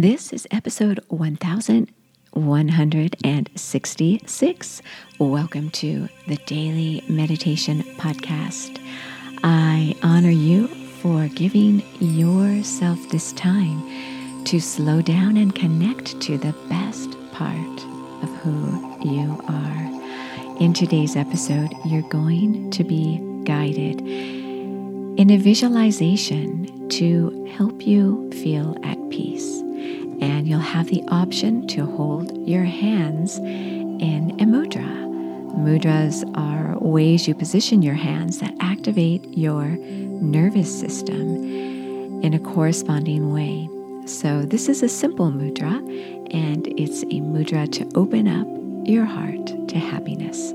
This is episode 1166. Welcome to the Daily Meditation Podcast. I honor you for giving yourself this time to slow down and connect to the best part of who you are. In today's episode, you're going to be guided in a visualization to help you feel at peace and you'll have the option to hold your hands in a mudra. Mudras are ways you position your hands that activate your nervous system in a corresponding way. So, this is a simple mudra, and it's a mudra to open up your heart to happiness.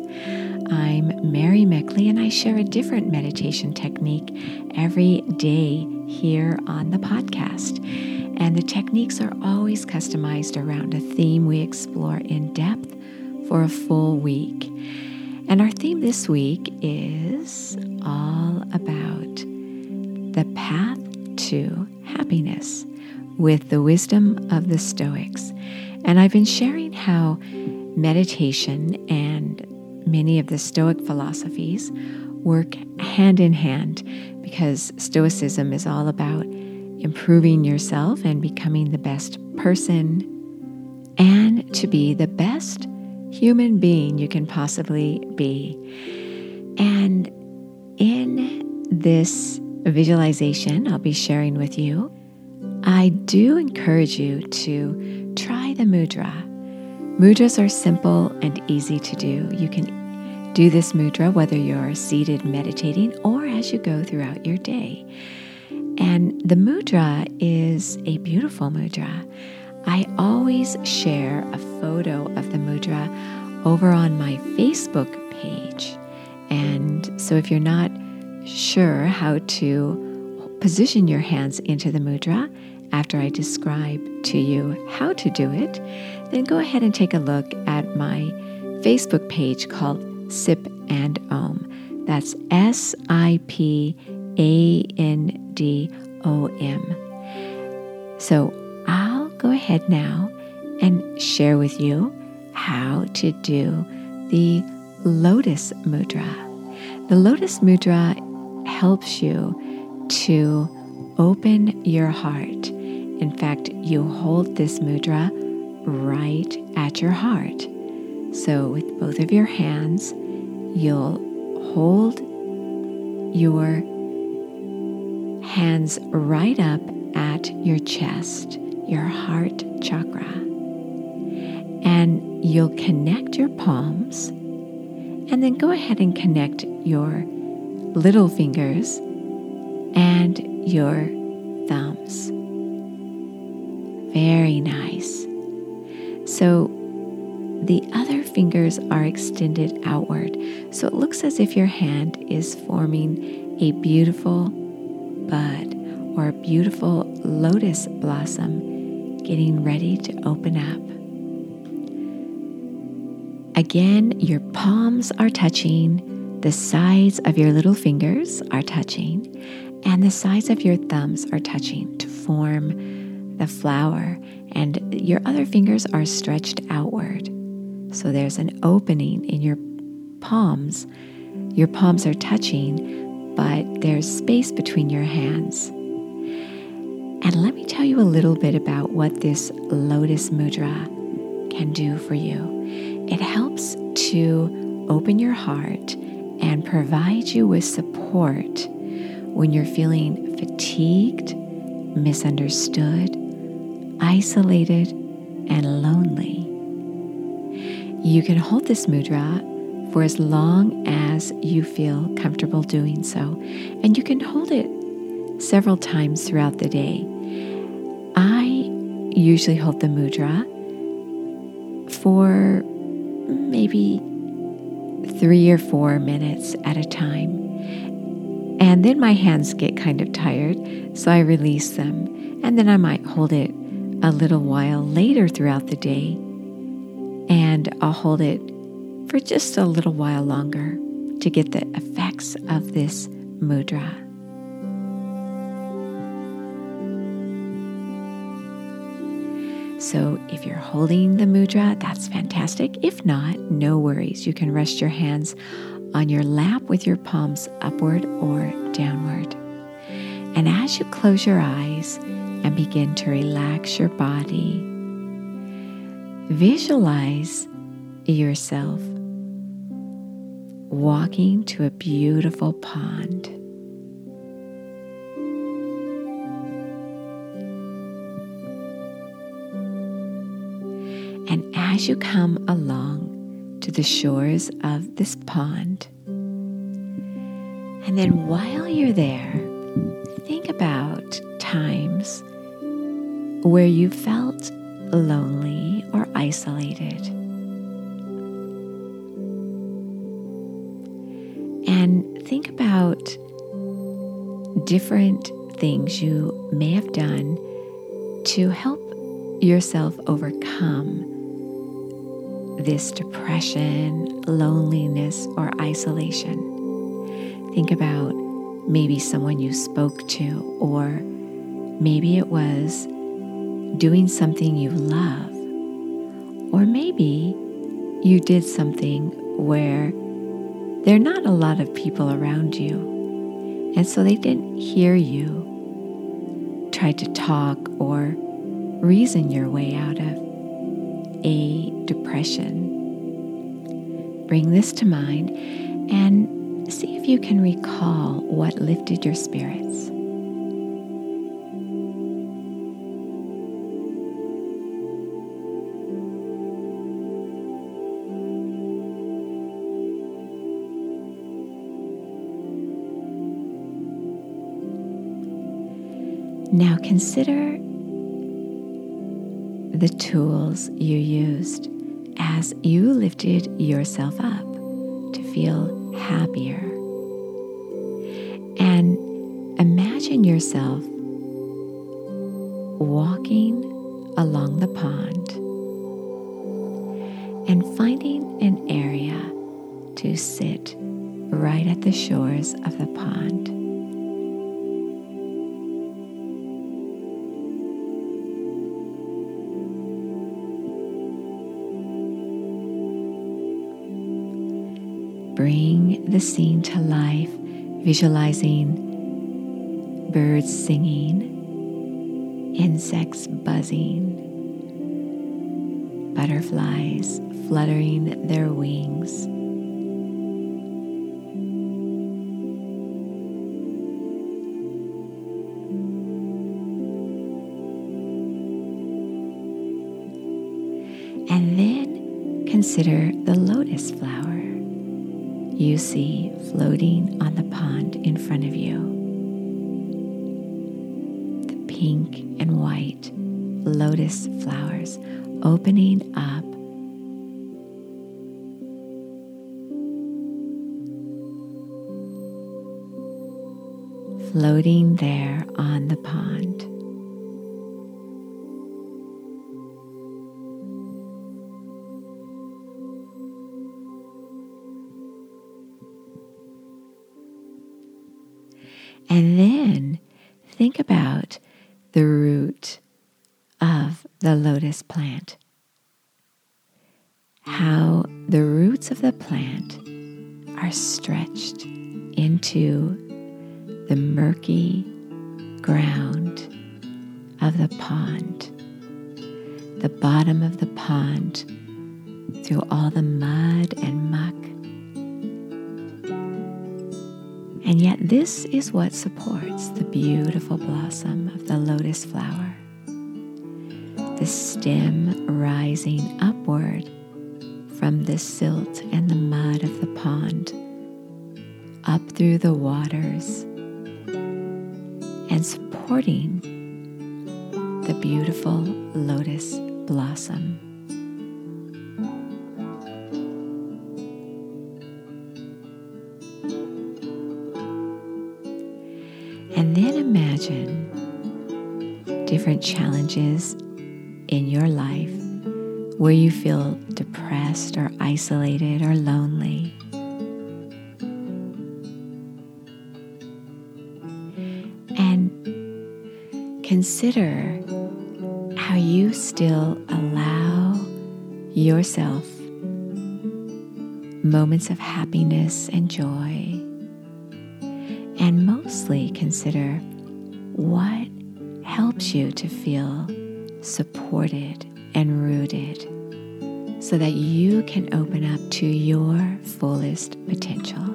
I'm Mary Meckley, and I share a different meditation technique every day here on the podcast. And the techniques are always customized around a theme we explore in depth for a full week. And our theme this week is all about the path to happiness with the wisdom of the Stoics. And I've been sharing how meditation and many of the Stoic philosophies work hand in hand because Stoicism is all about improving yourself and becoming the best person, and to be the best human being you can possibly be. And in this visualization I'll be sharing with you, I do encourage you to try the mudra. Mudras are simple and easy to do. You can do this mudra whether you're seated meditating or as you go throughout your day. And the mudra is a beautiful mudra. I always share a photo of the mudra over on my Facebook page. And so if you're not sure how to position your hands into the mudra after I describe to you how to do it, then go ahead and take a look at my Facebook page called Sip and Om. That's S I P A N D O M. So I'll go ahead now and share with you how to do the Lotus Mudra. The Lotus Mudra helps you to open your heart. In fact, you hold this mudra right at your heart. So, with both of your hands, you'll hold your hands right up at your chest, your heart chakra. And you'll connect your palms and then go ahead and connect your little fingers and your thumbs. Very nice. So the other fingers are extended outward. So it looks as if your hand is forming a beautiful bud or a beautiful lotus blossom getting ready to open up. Again, your palms are touching, the sides of your little fingers are touching, and the sides of your thumbs are touching to form the flower, and your other fingers are stretched outward. So there's an opening in your palms. Your palms are touching, but there's space between your hands. And let me tell you a little bit about what this Lotus Mudra can do for you. It helps to open your heart and provide you with support when you're feeling fatigued, misunderstood, isolated, and lonely. You can hold this mudra for as long as you feel comfortable doing so. And you can hold it several times throughout the day. I usually hold the mudra for maybe three or four minutes at a time. And then my hands get kind of tired, so I release them. And then I might hold it a little while later throughout the day. And I'll hold it for just a little while longer to get the effects of this mudra. So if you're holding the mudra, that's fantastic. If not, no worries. You can rest your hands on your lap with your palms upward or downward. And as you close your eyes and begin to relax your body, visualize yourself walking to a beautiful pond. And as you come along to the shores of this pond, and then while you're there, think about times where you felt lonely or isolated. And think about different things you may have done to help yourself overcome this depression, loneliness, or isolation. Think about maybe someone you spoke to, or maybe it was doing something you love, or maybe you did something where there are not a lot of people around you, and so they didn't hear you try to talk or reason your way out of a depression. Bring this to mind and see if you can recall what lifted your spirits. Now consider the tools you used as you lifted yourself up to feel happier. And imagine yourself walking along the pond and finding an area to sit right at the shores of the pond. The scene to life, visualizing birds singing, insects buzzing, butterflies fluttering their wings. And then consider the lotus flower you see floating on the pond in front of you. The pink and white lotus flowers opening up. Floating there on the pond. Lotus plant. How the roots of the plant are stretched into the murky ground of the pond, the bottom of the pond, through all the mud and muck And yet, this is what supports the beautiful blossom of the lotus flower. The stem rising upward from the silt and the mud of the pond, up through the waters, and supporting the beautiful lotus blossom. And then imagine different challenges in your life where you feel depressed or isolated or lonely. And consider how you still allow yourself moments of happiness and joy, and mostly consider what helps you to feel supported and rooted so that you can open up to your fullest potential.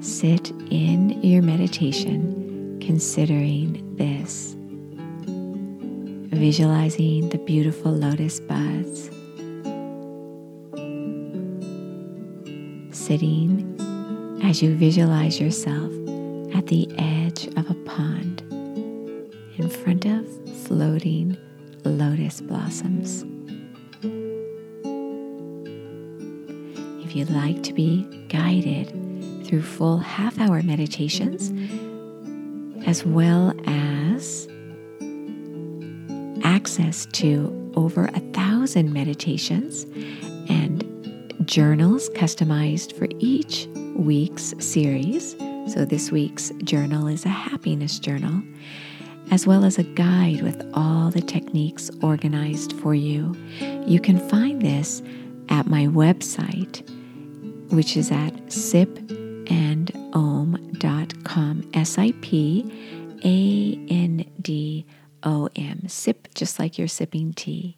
Sit in your meditation considering this, visualizing the beautiful lotus buds, sitting as you visualize yourself at the edge of a pond front of floating lotus blossoms. If you'd like to be guided through full half hour meditations, as well as access to over a thousand meditations and journals customized for each week's series. So, this week's journal is a happiness journal as well as a guide with all the techniques organized for you. You can find this at my website, which is at sipandom.com. S I P A N D O M. Sip, just like you're sipping tea.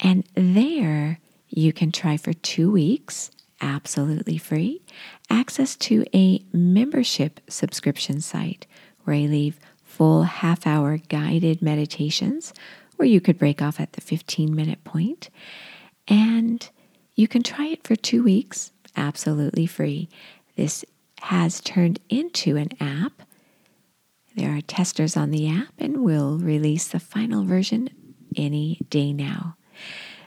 And there you can try for two weeks, absolutely free, access to a membership subscription site where I leave full half hour guided meditations or you could break off at the 15 minute point. And you can try it for two weeks, absolutely free. This has turned into an app. There are testers on the app, and we'll release the final version any day now.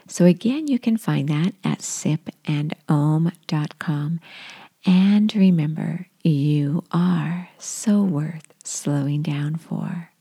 So, again, you can find that at sipandom.com. And remember, you are so worth slowing down for.